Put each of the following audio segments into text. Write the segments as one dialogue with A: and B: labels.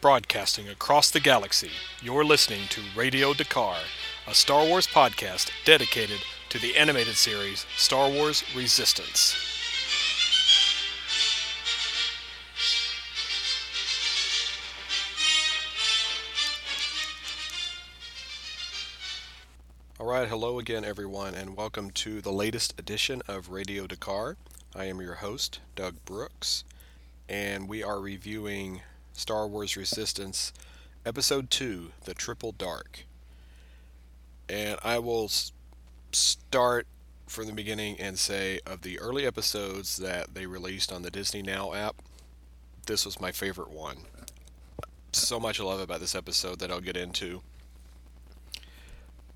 A: Broadcasting across the galaxy, you're listening to Radio Dakar, a Star Wars podcast dedicated to the animated series Star Wars Resistance. All right, hello again, everyone, and welcome to the latest edition of Radio Dakar. I am your host, Doug Brooks, and we are reviewing Star Wars Resistance, Episode 2 The Triple Dark. And I will start from the beginning and say of the early episodes that they released on the Disney Now app, this was my favorite one. So much I love about this episode that I'll get into.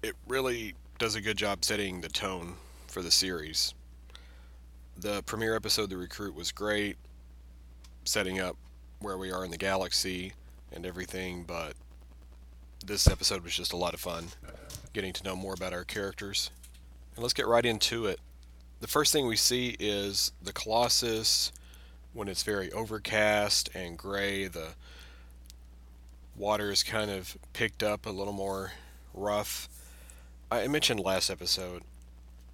A: It really does a good job setting the tone for the series. The premiere episode, The Recruit, was great, setting up where we are in the galaxy and everything, but this episode was just a lot of fun getting to know more about our characters. And let's get right into it. The first thing we see is the Colossus when it's very overcast and gray. The water is kind of picked up a little more rough. I mentioned last episode,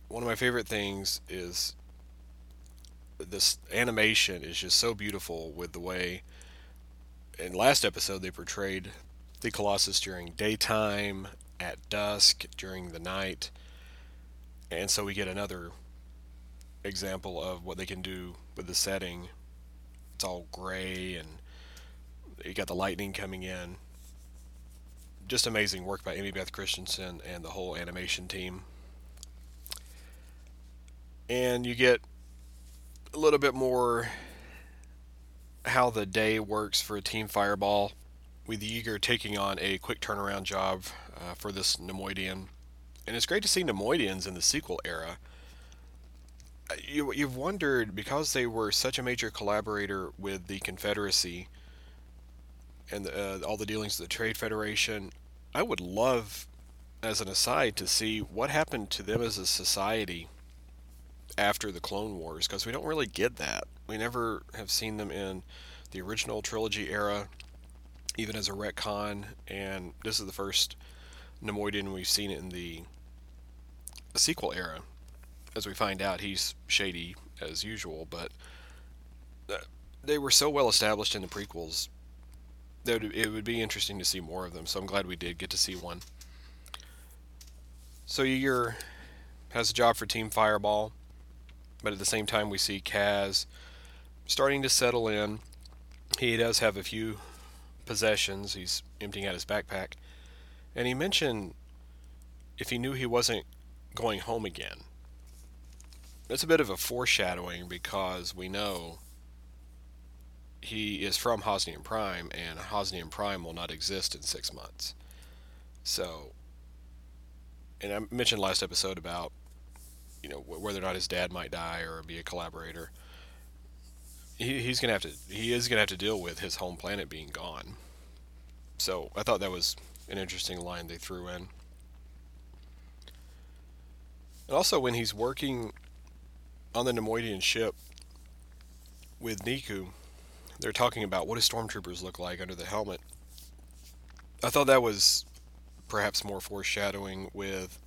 A: one of my favorite things is this animation is just so beautiful with the way in last episode they portrayed the colossus during daytime at dusk during the night. And so we get another example of what they can do with the setting. It's all gray and you got the lightning coming in. Just amazing work by amy beth christensen and the whole animation team. And you get a little bit more how the day works for a Team Fireball, with Yeager taking on a quick turnaround job uh, for this Neimoidian. And it's great to see Neimoidians in the sequel era. Uh, You, you've wondered, because they were such a major collaborator with the Confederacy and uh, all the dealings with the Trade Federation, I would love, as an aside, to see what happened to them as a society after the Clone Wars because we don't really get that. We never have seen them in the original trilogy era, even as a retcon, and this is the first Neimoidian we've seen in the sequel era. As we find out, he's shady as usual, but uh, they were so well established in the prequels that it would be interesting to see more of them. So I'm glad we did get to see one. So Yeager has a job for Team Fireball but at the same time we see Kaz starting to settle in. He does have a few possessions. He's emptying out his backpack. And he mentioned if he knew he wasn't going home again. That's a bit of a foreshadowing because we know he is from Hosnian Prime, and Hosnian Prime will not exist in six months. So, and I mentioned last episode about you know whether or not his dad might die or be a collaborator. He, he's gonna have to. He is gonna have to deal with his home planet being gone. So I thought that was an interesting line they threw in. And also when he's working on the Neimoidian ship with Neeku, they're talking about what do stormtroopers look like under the helmet. I thought that was perhaps more foreshadowing with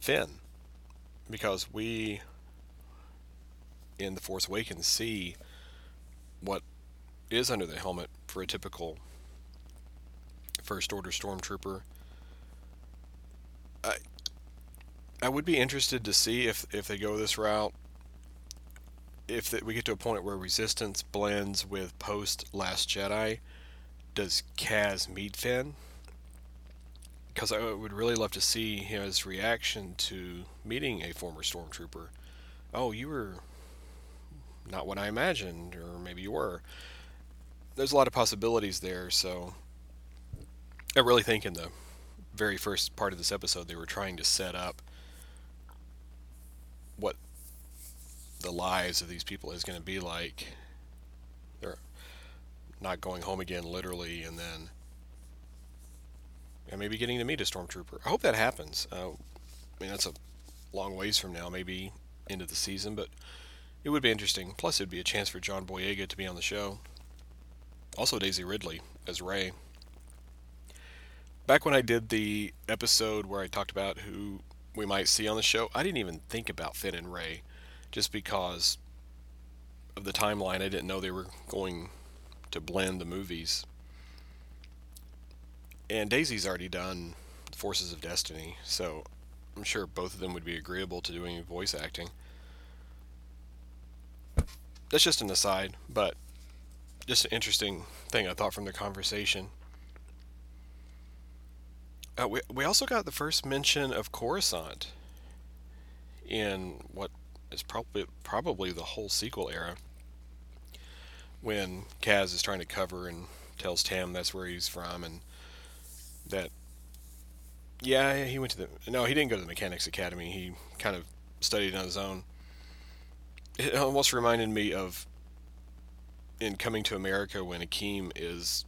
A: Finn because we in the Force Awakens see what is under the helmet for a typical First Order Stormtrooper. I I would be interested to see if if they go this route. If the, we get to a point where Resistance blends with post Last Jedi, does Kaz meet Finn? Because I would really love to see his reaction to meeting a former stormtrooper. Oh, you were not what I imagined, or maybe you were. There's a lot of possibilities there, so I really think in the very first part of this episode they were trying to set up what the lives of these people is going to be like. They're not going home again literally, and then and maybe getting to meet a stormtrooper. I hope that happens. Uh, I mean, that's a long ways from now, maybe end of the season, but it would be interesting. Plus, it'd be a chance for John Boyega to be on the show. also Daisy Ridley as Rey. Back when I did the episode where I talked about who we might see on the show, I didn't even think about Finn and Rey, just because of the timeline. I didn't know they were going to blend the movies. And Daisy's already done Forces of Destiny, so I'm sure both of them would be agreeable to doing voice acting. That's just an aside, but just an interesting thing I thought from the conversation. Uh, we, we also got the first mention of Coruscant in what is probably probably the whole sequel era when Kaz is trying to cover and tells Tam that's where he's from and that yeah he went to the no he didn't go to the mechanics academy. He kind of studied on his own. It almost reminded me of in coming to america when akeem is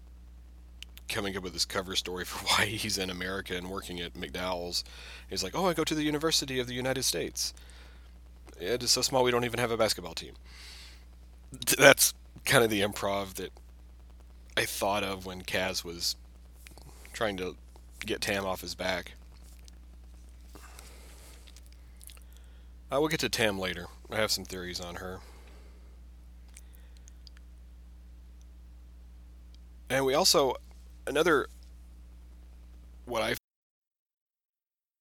A: coming up with this cover story for why he's in america and working at mcdowell's. He's like oh i go to the university of the united states. It is so small we don't even have a basketball team. That's kind of the improv that i thought of when kaz was trying to get Tam off his back. I will get to Tam later. I have some theories on her. And we also another what I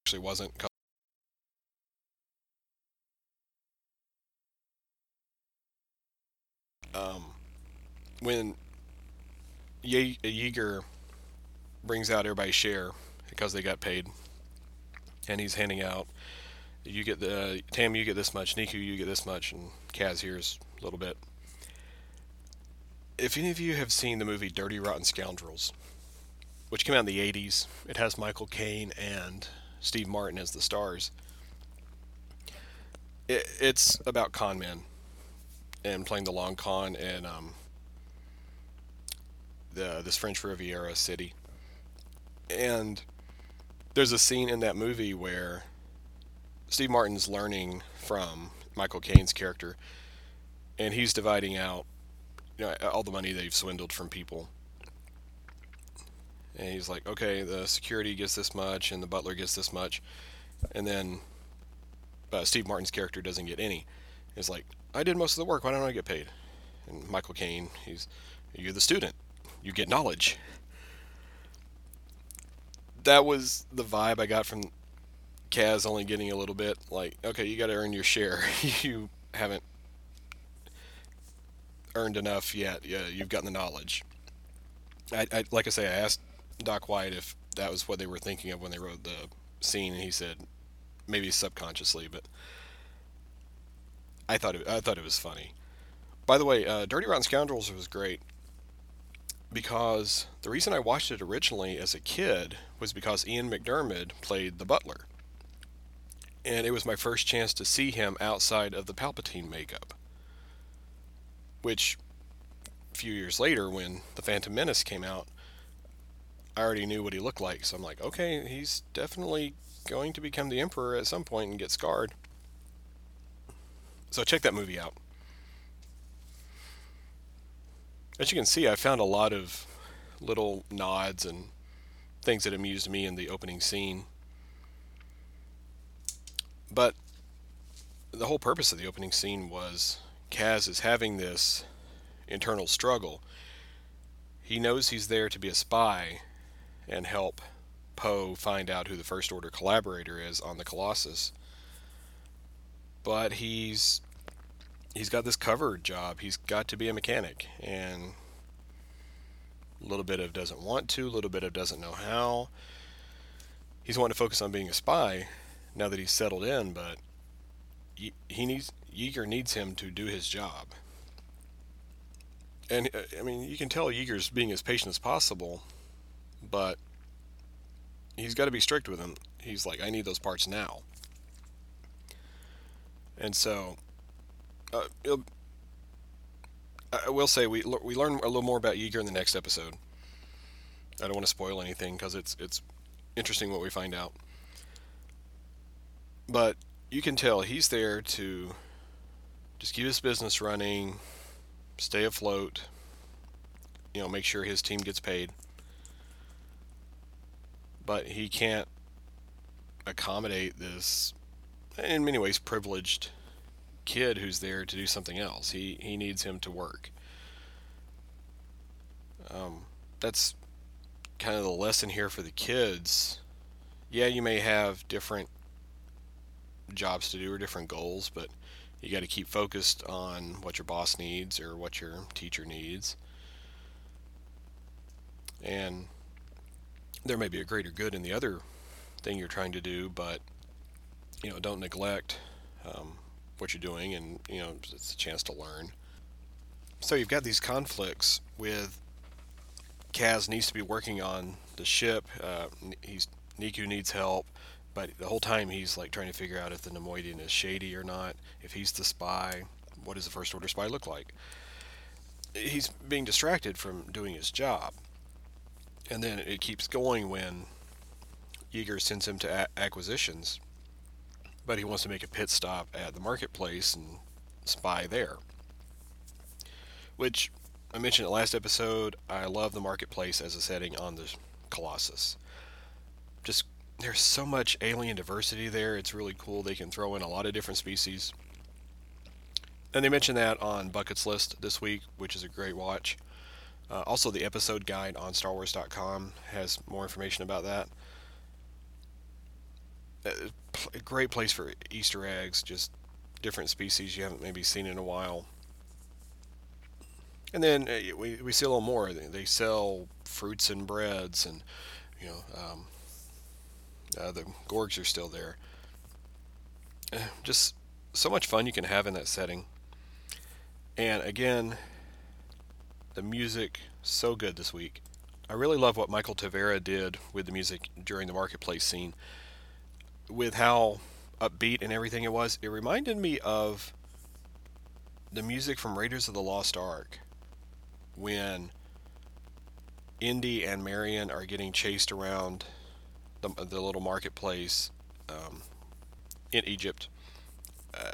A: actually wasn't um, when Ye- Yeager brings out everybody's share because they got paid, and he's handing out. You get the Tam, you get this much. Neeku, you get this much, and Kaz here's a little bit. If any of you have seen the movie Dirty Rotten Scoundrels, which came out in the 80s, it has Michael Caine and Steve Martin as the stars. It, it's about con men and playing the long con in um, the this French Riviera city. And there's a scene in that movie where Steve Martin's learning from Michael Caine's character, and he's dividing out you know, all the money they've swindled from people. And he's like, okay, the security gets this much, and the butler gets this much, and then uh, Steve Martin's character doesn't get any. He's like, I did most of the work. Why don't I get paid? And Michael Caine, he's, you're the student. You get knowledge that was the vibe I got from Kaz only getting a little bit. Like, okay, you got to earn your share. you haven't earned enough yet. Yeah, you've gotten the knowledge. I, I, like I say, I asked Doc Wyatt if that was what they were thinking of when they wrote the scene, and he said maybe subconsciously, but I thought it, I thought it was funny. By the way, uh, Dirty Rotten Scoundrels was great because the reason I watched it originally as a kid was because Ian McDiarmid played the butler. And it was my first chance to see him outside of the Palpatine makeup. Which, a few years later, when The Phantom Menace came out, I already knew what he looked like. So I'm like, okay, he's definitely going to become the Emperor at some point and get scarred. So check that movie out. As you can see, I found a lot of little nods and things that amused me in the opening scene. But the whole purpose of the opening scene was Kaz is having this internal struggle. He knows he's there to be a spy and help Poe find out who the First Order collaborator is on the Colossus. But he's he's got this cover job. He's got to be a mechanic, and a little bit of doesn't want to, a little bit of doesn't know how. He's wanting to focus on being a spy now that he's settled in, but he needs Yeager needs him to do his job. And uh, I mean, you can tell Yeager's being as patient as possible, but he's got to be strict with him. He's like, I need those parts now. And so uh, I will say we we learn a little more about Yeager in the next episode. I don't want to spoil anything because it's it's interesting what we find out. But you can tell he's there to just keep his business running, stay afloat, you know, make sure his team gets paid. But he can't accommodate this, in many ways, privileged kid who's there to do something else. He he needs him to work. Um, that's kind of the lesson here for the kids. Yeah, you may have different jobs to do or different goals, but you got to keep focused on what your boss needs or what your teacher needs. And there may be a greater good in the other thing you're trying to do, but you know, don't neglect um, what you're doing, and you know, it's a chance to learn. So you've got these conflicts with Kaz needs to be working on the ship. Uh, he's Neeku needs help. But the whole time he's like trying to figure out if the Neimoidian is shady or not, if he's the spy, what does the First Order spy look like? He's being distracted from doing his job. And then it keeps going when Yeager sends him to a- acquisitions, but he wants to make a pit stop at the marketplace and spy there. Which I mentioned in the last episode, I love the marketplace as a setting on the Colossus. Just there's so much alien diversity there. It's really cool. They can throw in a lot of different species. And they mentioned that on Bucket's List this week, which is a great watch. Uh, also, the episode guide on StarWars.com has more information about that. Uh, great place for Easter eggs, just different species you haven't maybe seen in a while. And then uh, we, we see a little more. They sell fruits and breads and, you know, um, uh, the Gorgs are still there. Eh, just so much fun you can have in that setting. And again, the music so good this week. I really love what Michael Tavera did with the music during the marketplace scene. With how upbeat and everything it was, it reminded me of the music from Raiders of the Lost Ark when Indy and Marion are getting chased around the, the little marketplace um, in Egypt. Uh,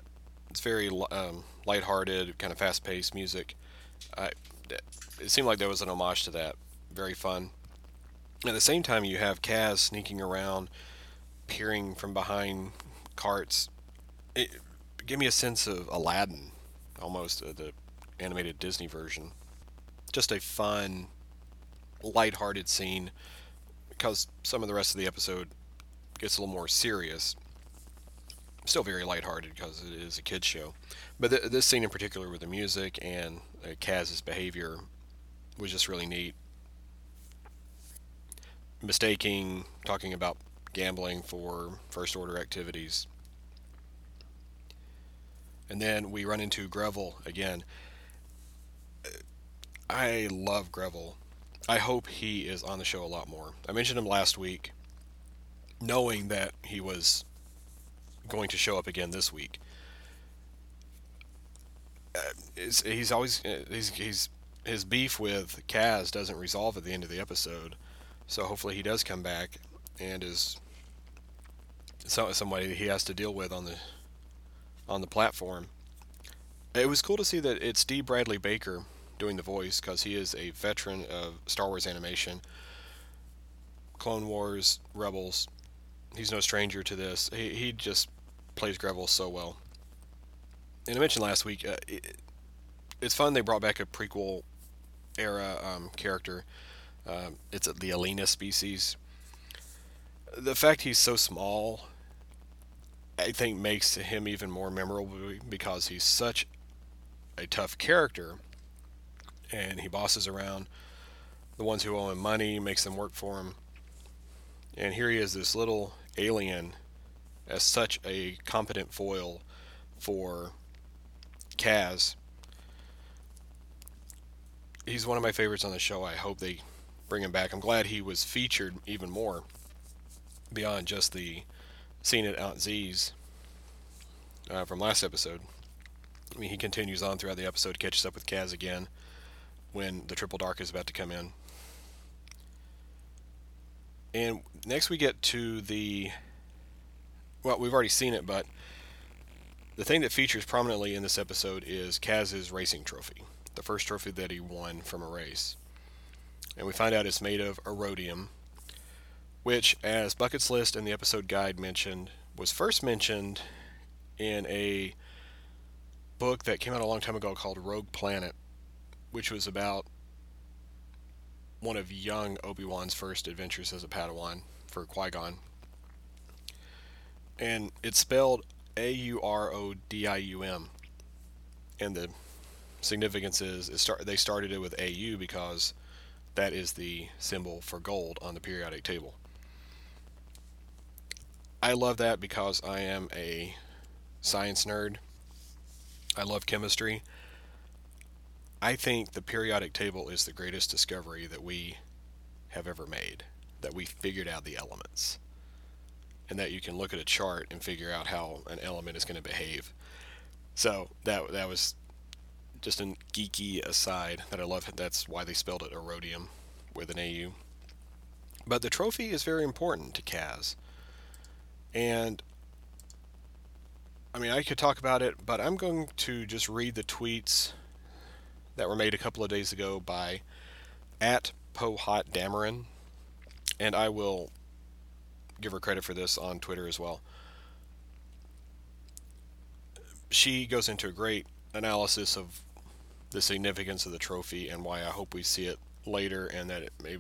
A: it's very um, lighthearted, kind of fast-paced music. I, it seemed like there was an homage to that. Very fun. At the same time, you have Kaz sneaking around, peering from behind carts. It gave me a sense of Aladdin, almost uh, the animated Disney version. Just a fun, lighthearted scene because some of the rest of the episode gets a little more serious. Still very lighthearted because it is a kids show, but th- this scene in particular with the music and uh, Kaz's behavior was just really neat. Mistaking, talking about gambling for first order activities. And then we run into Greville again. I love Greville. I hope he is on the show a lot more. I mentioned him last week, knowing that he was going to show up again this week. Uh, he's always uh, he's, he's his beef with Kaz doesn't resolve at the end of the episode, so hopefully he does come back and is somebody he has to deal with on the on the platform. It was cool to see that it's D. Bradley Baker doing the voice because he is a veteran of Star Wars animation, Clone Wars, Rebels. He's no stranger to this. He, he just plays Greville so well. And I mentioned last week, uh, it, it's fun they brought back a prequel era um, character. Um, it's the Aleena species. The fact he's so small, I think, makes him even more memorable because he's such a tough character and he bosses around the ones who owe him money, makes them work for him. And here he is, this little alien, as such a competent foil for Kaz. He's one of my favorites on the show. I hope they bring him back. I'm glad he was featured even more beyond just the scene at Aunt Z's uh, from last episode. I mean, he continues on throughout the episode, catches up with Kaz again when the triple dark is about to come in. And next we get to the well, we've already seen it, but the thing that features prominently in this episode is Kaz's racing trophy, the first trophy that he won from a race. and we find out it's made of aurodium, which, as Bucket's List and the episode guide mentioned, was first mentioned in a book that came out a long time ago called Rogue Planet, which was about one of young Obi Wan's first adventures as a Padawan for Qui Gon. And it's spelled A U R O D I U M. And the significance is it start, they started it with AU because that is the symbol for gold on the periodic table. I love that because I am a science nerd. I love chemistry. I think the periodic table is the greatest discovery that we have ever made, that we figured out the elements, and that you can look at a chart and figure out how an element is going to behave. So that that was just a geeky aside that I love. That's why they spelled it Aurodium with an AU. But the trophy is very important to Kaz. And I mean, I could talk about it, but I'm going to just read the tweets that were made a couple of days ago by at Pohat Dameron, and I will give her credit for this on Twitter as well. She goes into a great analysis of the significance of the trophy and why I hope we see it later, and that it may.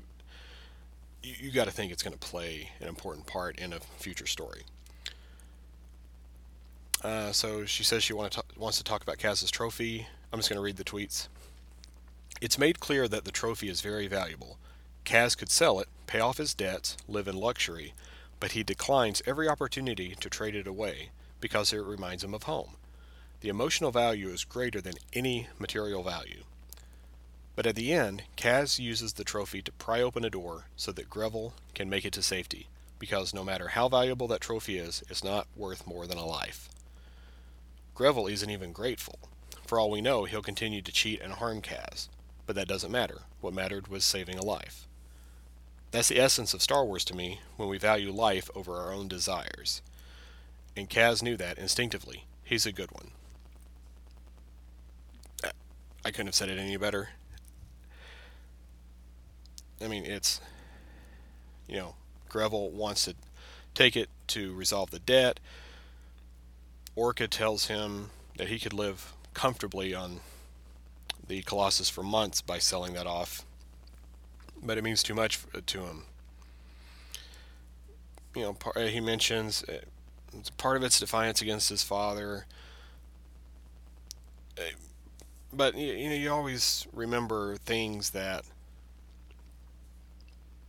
A: You, you got to think it's going to play an important part in a future story. Uh, so she says she to wants to talk about Kaz's trophy. I'm just going to read the tweets. It's made clear that the trophy is very valuable. Kaz could sell it, pay off his debts, live in luxury, but he declines every opportunity to trade it away because it reminds him of home. The emotional value is greater than any material value. But at the end, Kaz uses the trophy to pry open a door so that Greville can make it to safety, because no matter how valuable that trophy is, it's not worth more than a life. Greville isn't even grateful. For all we know, he'll continue to cheat and harm Kaz, but that doesn't matter. What mattered was saving a life. That's the essence of Star Wars to me when we value life over our own desires. And Kaz knew that instinctively. He's a good one. I couldn't have said it any better. I mean, it's, you know, Greville wants to take it to resolve the debt. Orca tells him that he could live comfortably on the Colossus for months by selling that off, but it means too much to him. You know, he mentions uh, part of it's defiance against his father but you know you always remember things that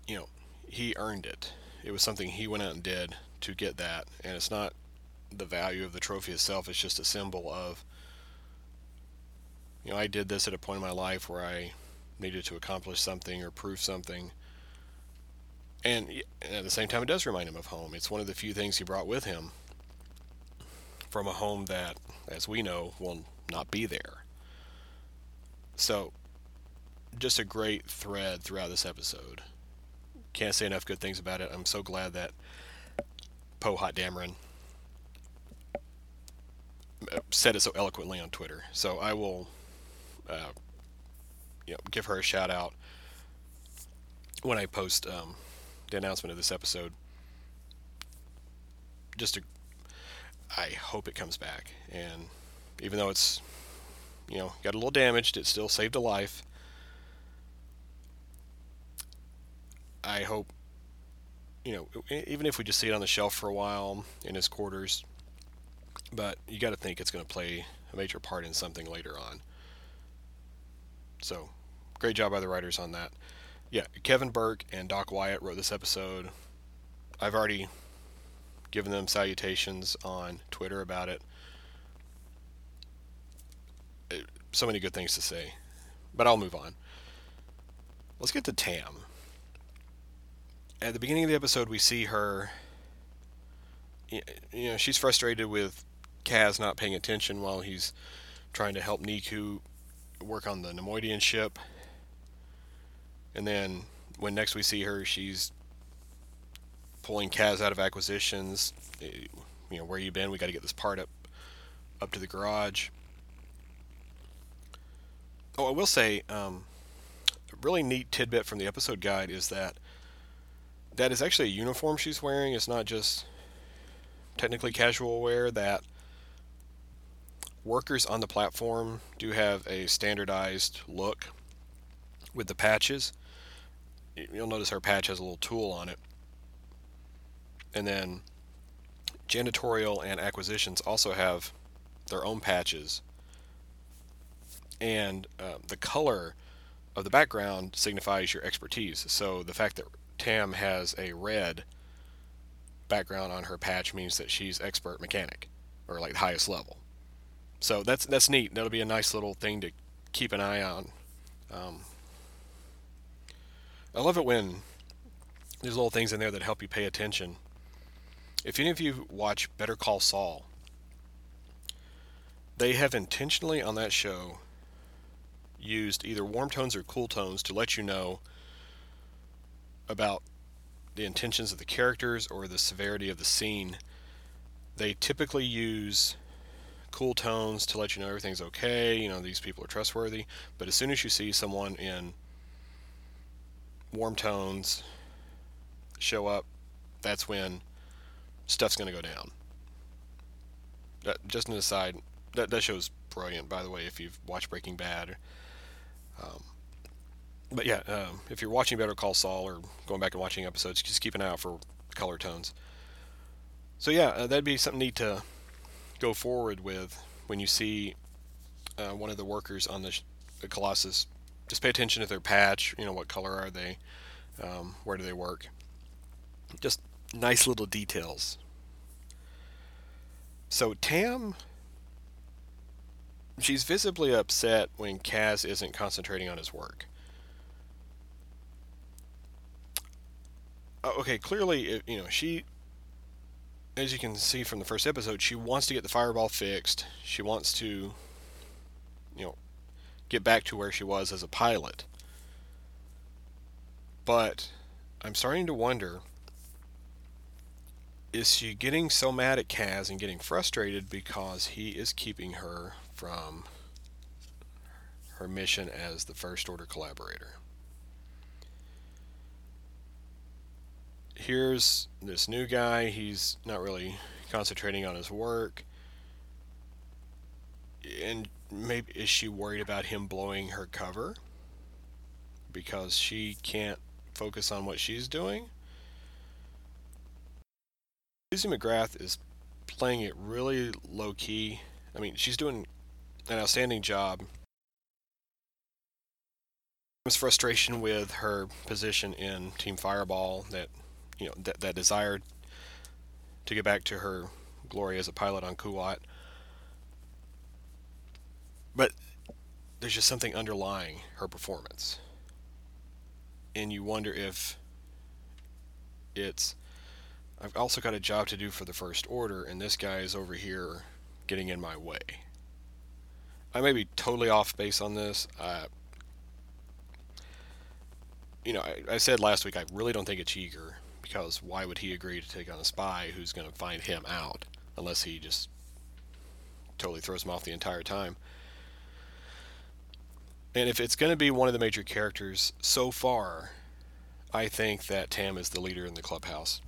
A: you know he earned it. It was something he went out and did to get that and it's not the value of the trophy itself it's just a symbol of you know i did this at a point in my life where i needed to accomplish something or prove something. And at the same time it does remind him of home. It's one of the few things he brought with him from a home that as we know will not be there. So, just a great thread throughout this episode. Can't say enough good things about it. I'm so glad that Poe Hot Dameron uh, said it so eloquently on Twitter. So I will, uh, you know, give her a shout out when I post um, the announcement of this episode. Just to, I hope it comes back, and even though it's you know, got a little damaged. It still saved a life. I hope, you know, even if we just see it on the shelf for a while in his quarters, but you got to think it's going to play a major part in something later on. So, great job by the writers on that. Yeah, Kevin Burke and Doc Wyatt wrote this episode. I've already given them salutations on Twitter about it uh, so many good things to say. But I'll move on. Let's get to Tam. At the beginning of the episode, we see her. You know, she's frustrated with Kaz not paying attention while he's trying to help Neeku work on the Neimoidian ship. And then when next we see her, she's pulling Kaz out of acquisitions. Eh, you know, where you been? We got to get this part up up to the garage. Oh, I will say, um, really neat tidbit from the episode guide is that that is actually a uniform she's wearing. It's not just technically casual wear. That workers on the platform do have a standardized look with the patches. You'll notice her patch has a little tool on it. And then janitorial and acquisitions also have their own patches. And uh, the color of the background signifies your expertise. So the fact that Tam has a red background on her patch means that she's expert mechanic or like highest level. So that's that's neat. That'll be a nice little thing to keep an eye on. Um, I love it when there's little things in there that help you pay attention. If any of you watch Better Call Saul, they have intentionally on that show used either warm tones or cool tones to let you know about the intentions of the characters or the severity of the scene. They typically use cool tones to let you know everything's okay, you know, these people are trustworthy. But as soon as you see someone in warm tones show up, that's when stuff's going to go down. That, just an aside, that, that show's brilliant, by the way, if you've watched Breaking Bad. Um, but yeah, um, if you're watching Better Call Saul or going back and watching episodes, just keep an eye out for color tones. So yeah, uh, that'd be something neat to go forward with when you see uh, one of the workers on the, the, Colossus. Just pay attention to their patch. You know, what color are they? Um, where do they work? Just nice little details. So Tam she's visibly upset when Kaz isn't concentrating on his work. Uh, okay, clearly, you know, she, as you can see from the first episode, she wants to get the fireball fixed. She wants to, you know, get back to where she was as a pilot. But I'm starting to wonder is she getting so mad at Kaz and getting frustrated because he is keeping her from her mission as the First Order collaborator? Here's this new guy. He's not really concentrating on his work. And maybe is she worried about him blowing her cover because she can't focus on what she's doing? Suzie McGrath is playing it really low key. I mean, she's doing an outstanding job. There's frustration with her position in Team Fireball that you know that that desire to get back to her glory as a pilot on Kuat. But there's just something underlying her performance. And you wonder if it's I've also got a job to do for the First Order, and this guy is over here getting in my way. I may be totally off base on this. Uh, you know, I, I, said last week I really don't think it's Yeager because why would he agree to take on a spy who's going to find him out unless he just totally throws him off the entire time? And if it's going to be one of the major characters so far, I think that Tam is the leader in the clubhouse.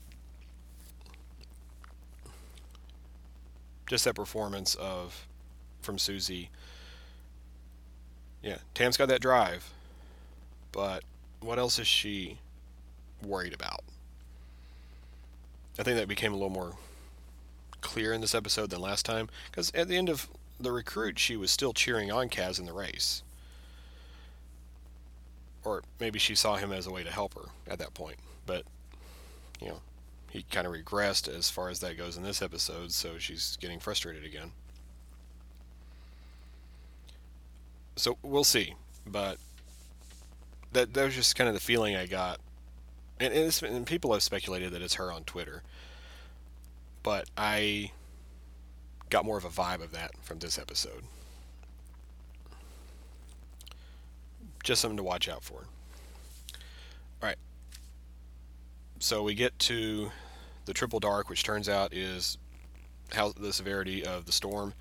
A: just that performance of from Suzie. Yeah, Tam's got that drive, but what else is she worried about? I think that became a little more clear in this episode than last time because at the end of the recruit, she was still cheering on Kaz in the race. Or maybe she saw him as a way to help her at that point. But, you know, he kind of regressed as far as that goes in this episode, so she's getting frustrated again. So we'll see, but that that was just kind of the feeling I got, and, and, and people have speculated that it's her on Twitter, but I got more of a vibe of that from this episode. Just something to watch out for. All right. So we get to the triple dark, which turns out is how the severity of the storm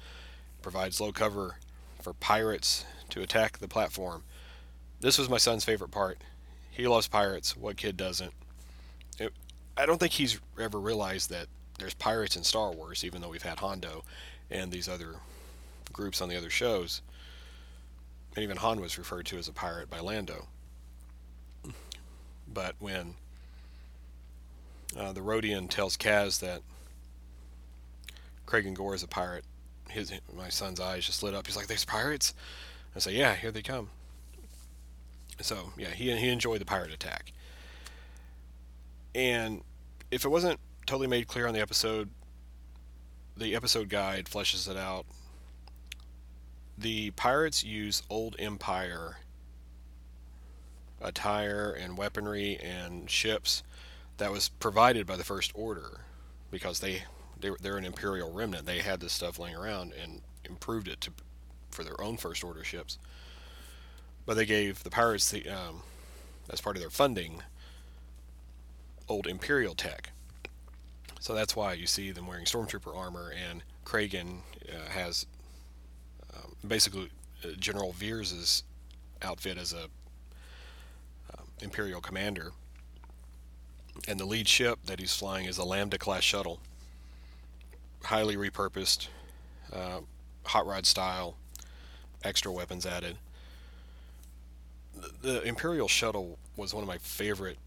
A: provides low cover for pirates to attack the platform. this was my son's favorite part. He loves pirates. What kid doesn't? It, I don't think he's ever realized that there's pirates in Star Wars, even though we've had Hondo and these other groups on the other shows. And even Han was referred to as a pirate by Lando. But when uh, the Rodian tells Kaz that Kragan Gorr is a pirate, his my son's eyes just lit up. He's like, "There's pirates." I say, "Yeah, here they come." So yeah, he he enjoyed the pirate attack. And if it wasn't totally made clear on the episode, the episode guide fleshes it out. The pirates use old Empire attire and weaponry and ships that was provided by the First Order because they they're, they're an Imperial remnant. They had this stuff laying around and improved it to for their own First Order ships. But they gave the pirates the um, as part of their funding old Imperial tech. So that's why you see them wearing stormtrooper armor, and Kragan uh, has um, basically uh, General Veers's outfit as a um, Imperial commander, and the lead ship that he's flying is a Lambda class shuttle, highly repurposed, uh, hot rod style, extra weapons added. The, Imperial shuttle was one of my favorite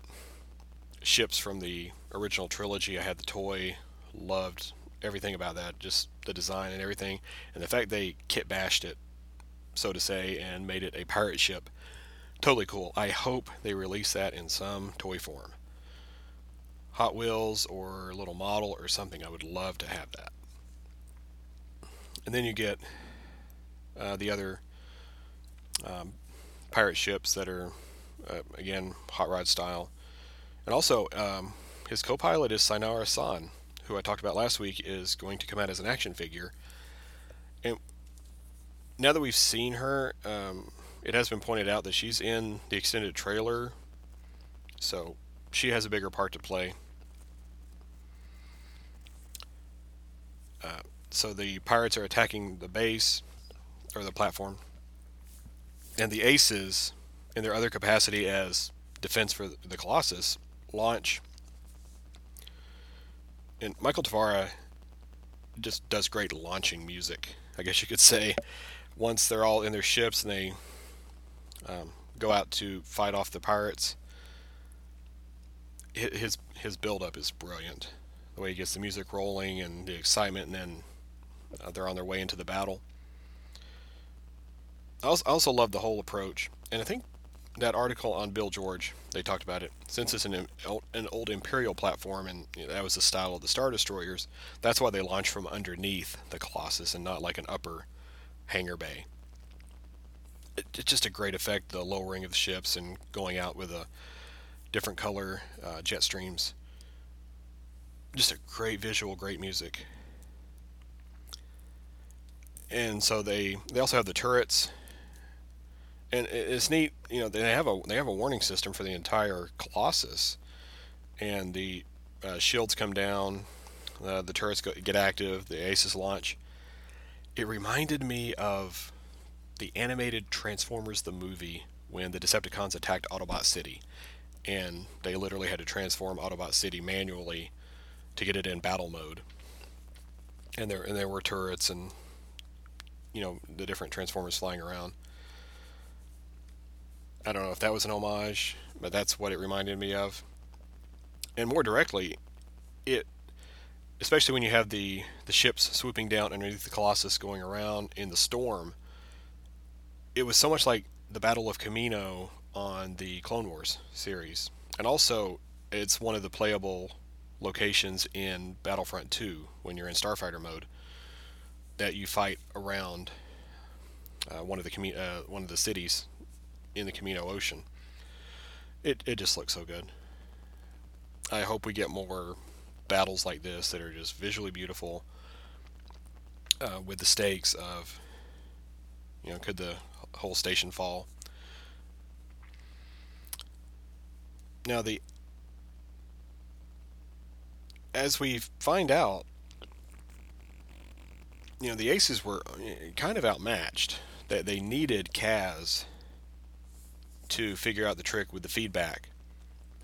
A: ships from the original trilogy. I had the toy, loved everything about that, just the design and everything, and the fact they kit bashed it, so to say, and made it a pirate ship. Totally cool. I hope they release that in some toy form. Hot Wheels or a little model or something. I would love to have that. And then you get uh, the other um, pirate ships that are, uh, again, hot rod style. And also, um, his co pilot is Synara San, who I talked about last week, is going to come out as an action figure. And now that we've seen her, um, it has been pointed out that she's in the extended trailer, so she has a bigger part to play. Uh, so the pirates are attacking the base or the platform, and the aces, in their other capacity as defense for the Colossus, launch. And Michael Tavera just does great launching music, I guess you could say. Once they're all in their ships and they um, go out to fight off the pirates, his his build up is brilliant. The way he gets the music rolling and the excitement, and then uh, they're on their way into the battle. I also, love the whole approach, and I think that article on Bill George, they talked about it. Since it's an an old Imperial platform, and you know, that was the style of the Star Destroyers, that's why they launched from underneath the Colossus and not like an upper hangar bay. It, it's just a great effect, the lowering of the ships and going out with a different color uh, jet streams. Just a great visual, great music. And so they they also have the turrets and it's neat. You know, they have a they have a warning system for the entire Colossus, and the uh, shields come down, uh, the turrets go, get active, the Aces launch. It reminded me of the animated Transformers the movie when the Decepticons attacked Autobot City, and they literally had to transform Autobot City manually to get it in battle mode. And there and there were turrets and you know the different Transformers flying around I don't know if that was an homage, but that's what it reminded me of. And more directly, it especially when you have the the ships swooping down underneath the Colossus going around in the storm, it was so much like the Battle of Kamino on the Clone Wars series. And also, it's one of the playable locations in Battlefront 2 when you're in Starfighter mode that you fight around uh, one of the uh, one of the cities in the Kamino Ocean. It it just looks so good. I hope we get more battles like this that are just visually beautiful, uh, with the stakes of, you know, could the whole station fall? Now the as we find out, you know, the Aces were uh, kind of outmatched. That they needed Kaz to figure out the trick with the feedback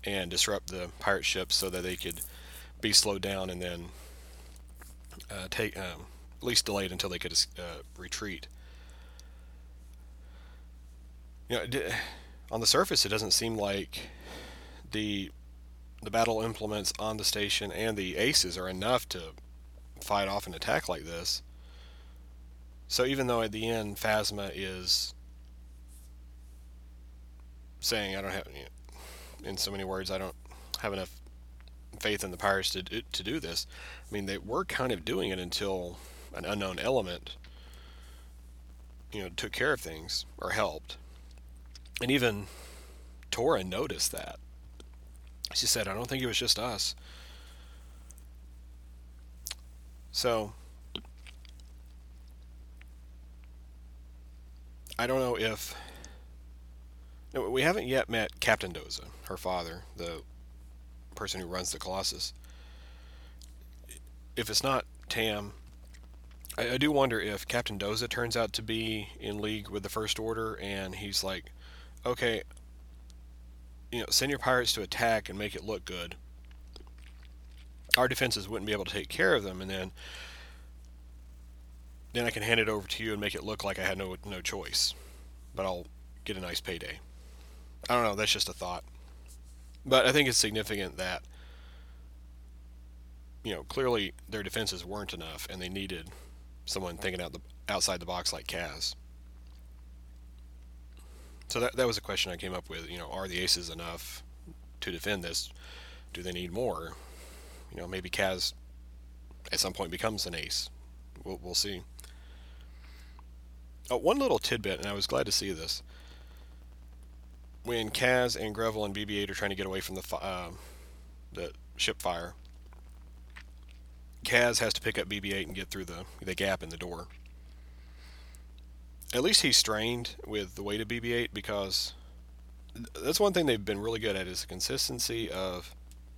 A: and disrupt the pirate ships so that they could be slowed down and then uh, take um, at least delayed until they could uh, retreat. You know, on the surface, it doesn't seem like the the battle implements on the station and the aces are enough to fight off an attack like this. So even though at the end Phasma is saying I don't have, in so many words, I don't have enough faith in the pirates to to do this. I mean, they were kind of doing it until an unknown element, you know, took care of things or helped, and even Torra noticed that. She said, "I don't think it was just us." So. I don't know if no, we haven't yet met Captain Doza, her father, the person who runs the Colossus. If it's not Tam, I, I do wonder if Captain Doza turns out to be in league with the First Order, and he's like, okay, you know, send your pirates to attack and make it look good. Our defenses wouldn't be able to take care of them, and then then I can hand it over to you and make it look like I had no no choice. But I'll get a nice payday. I don't know. That's just a thought. But I think it's significant that, you know, clearly their defenses weren't enough, and they needed someone thinking out the outside the box like Kaz. So that that was a question I came up with. You know, are the aces enough to defend this? Do they need more? You know, maybe Kaz at some point becomes an ace. We'll we'll see. Oh, one little tidbit, and I was glad to see this when Kaz and Greville and BB-8 are trying to get away from the uh, the ship fire, Kaz has to pick up BB-8 and get through the the gap in the door. At least he's strained with the weight of BB-8 because that's one thing they've been really good at is the consistency of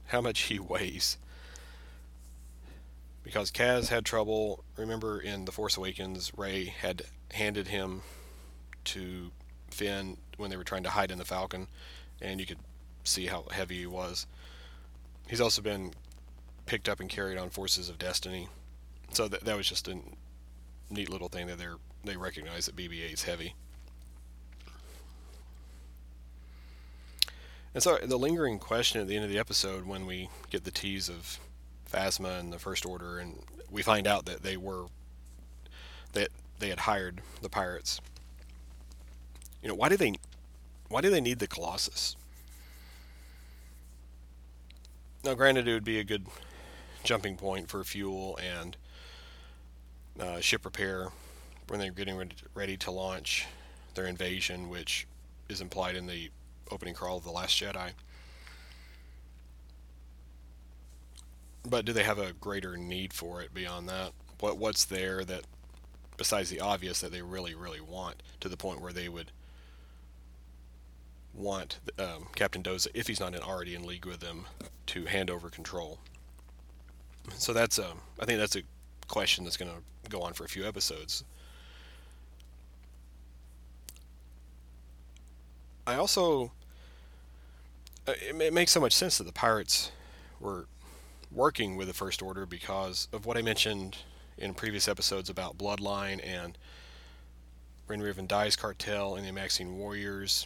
A: how much he weighs. Because Kaz had trouble. Remember in The Force Awakens, Rey had handed him to Finn when they were trying to hide in the Falcon, and you could see how heavy he was. He's also been picked up and carried on Forces of Destiny, so that that was just a neat little thing that they're they recognize that BB-8 is heavy. And so the lingering question at the end of the episode, when we get the tease of Phasma and the First Order, and we find out that they were that they had hired the pirates you know, why do they why do they need the Colossus? Now, granted, it would be a good jumping point for fuel and uh, ship repair when they're getting ready to launch their invasion, which is implied in the opening crawl of The Last Jedi. But do they have a greater need for it beyond that? What what's there that besides the obvious that they really really want to the point where they would want um, Captain Doza, if he's not in, already in league with them, to hand over control. So that's a, um, think that's a question that's going to go on for a few episodes. I also, uh, it, it makes so much sense that the pirates were working with the First Order because of what I mentioned in previous episodes about Bloodline and Rein Dai's cartel and the Amaxine Warriors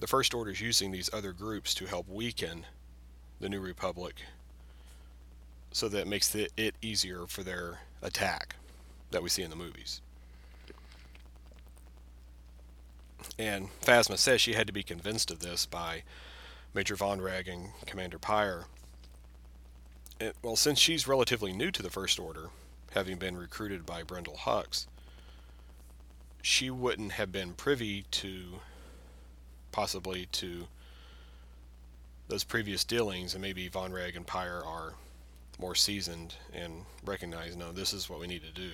A: the First Order is using these other groups to help weaken the New Republic so that it makes it easier for their attack that we see in the movies. And Phasma says she had to be convinced of this by Major Vonreg and Commander Pyre. Well, since she's relatively new to the First Order, having been recruited by Brendol Hux, she wouldn't have been privy to possibly to those previous dealings, and maybe Vonreg and Pyre are more seasoned and recognize, no, this is what we need to do.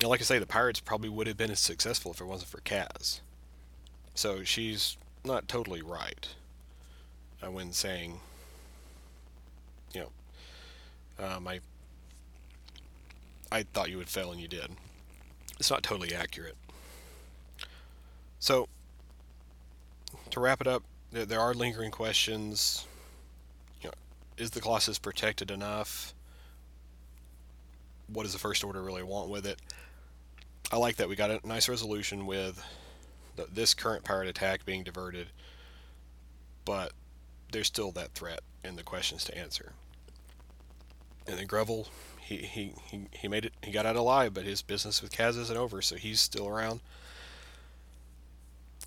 A: And like I say, the Pirates probably would have been as successful if it wasn't for Kaz. So she's not totally right uh, when saying, you know, um, I, I thought you would fail and you did. It's not totally accurate. So, to wrap it up, there, there are lingering questions. You know, is the Colossus protected enough? What does the First Order really want with it? I like that we got a nice resolution with the, this current pirate attack being diverted, but there's still that threat and the questions to answer. And then Greville, he, he, he, he made it, he got out alive, but his business with Kaz isn't over, so he's still around.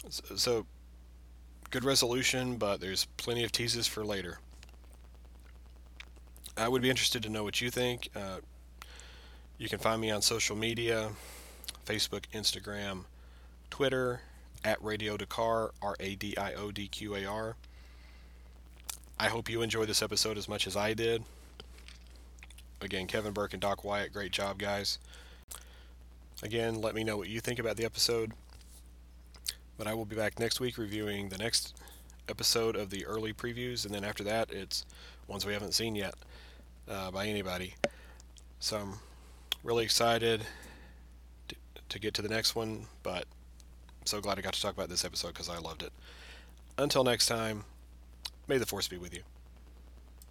A: So, so good resolution, but there's plenty of teases for later. I would be interested to know what you think. Uh, you can find me on social media Facebook, Instagram, Twitter, at Radio Dakar, R A D I O D Q A R. I hope you enjoyed this episode as much as I did. Again, Kevin Burke and Doc Wyatt, great job, guys. Again, let me know what you think about the episode. But I will be back next week reviewing the next episode of the early previews, and then after that, it's ones we haven't seen yet uh, by anybody. So I'm really excited to, to get to the next one, but I'm so glad I got to talk about this episode because I loved it. Until next time, may the force be with you.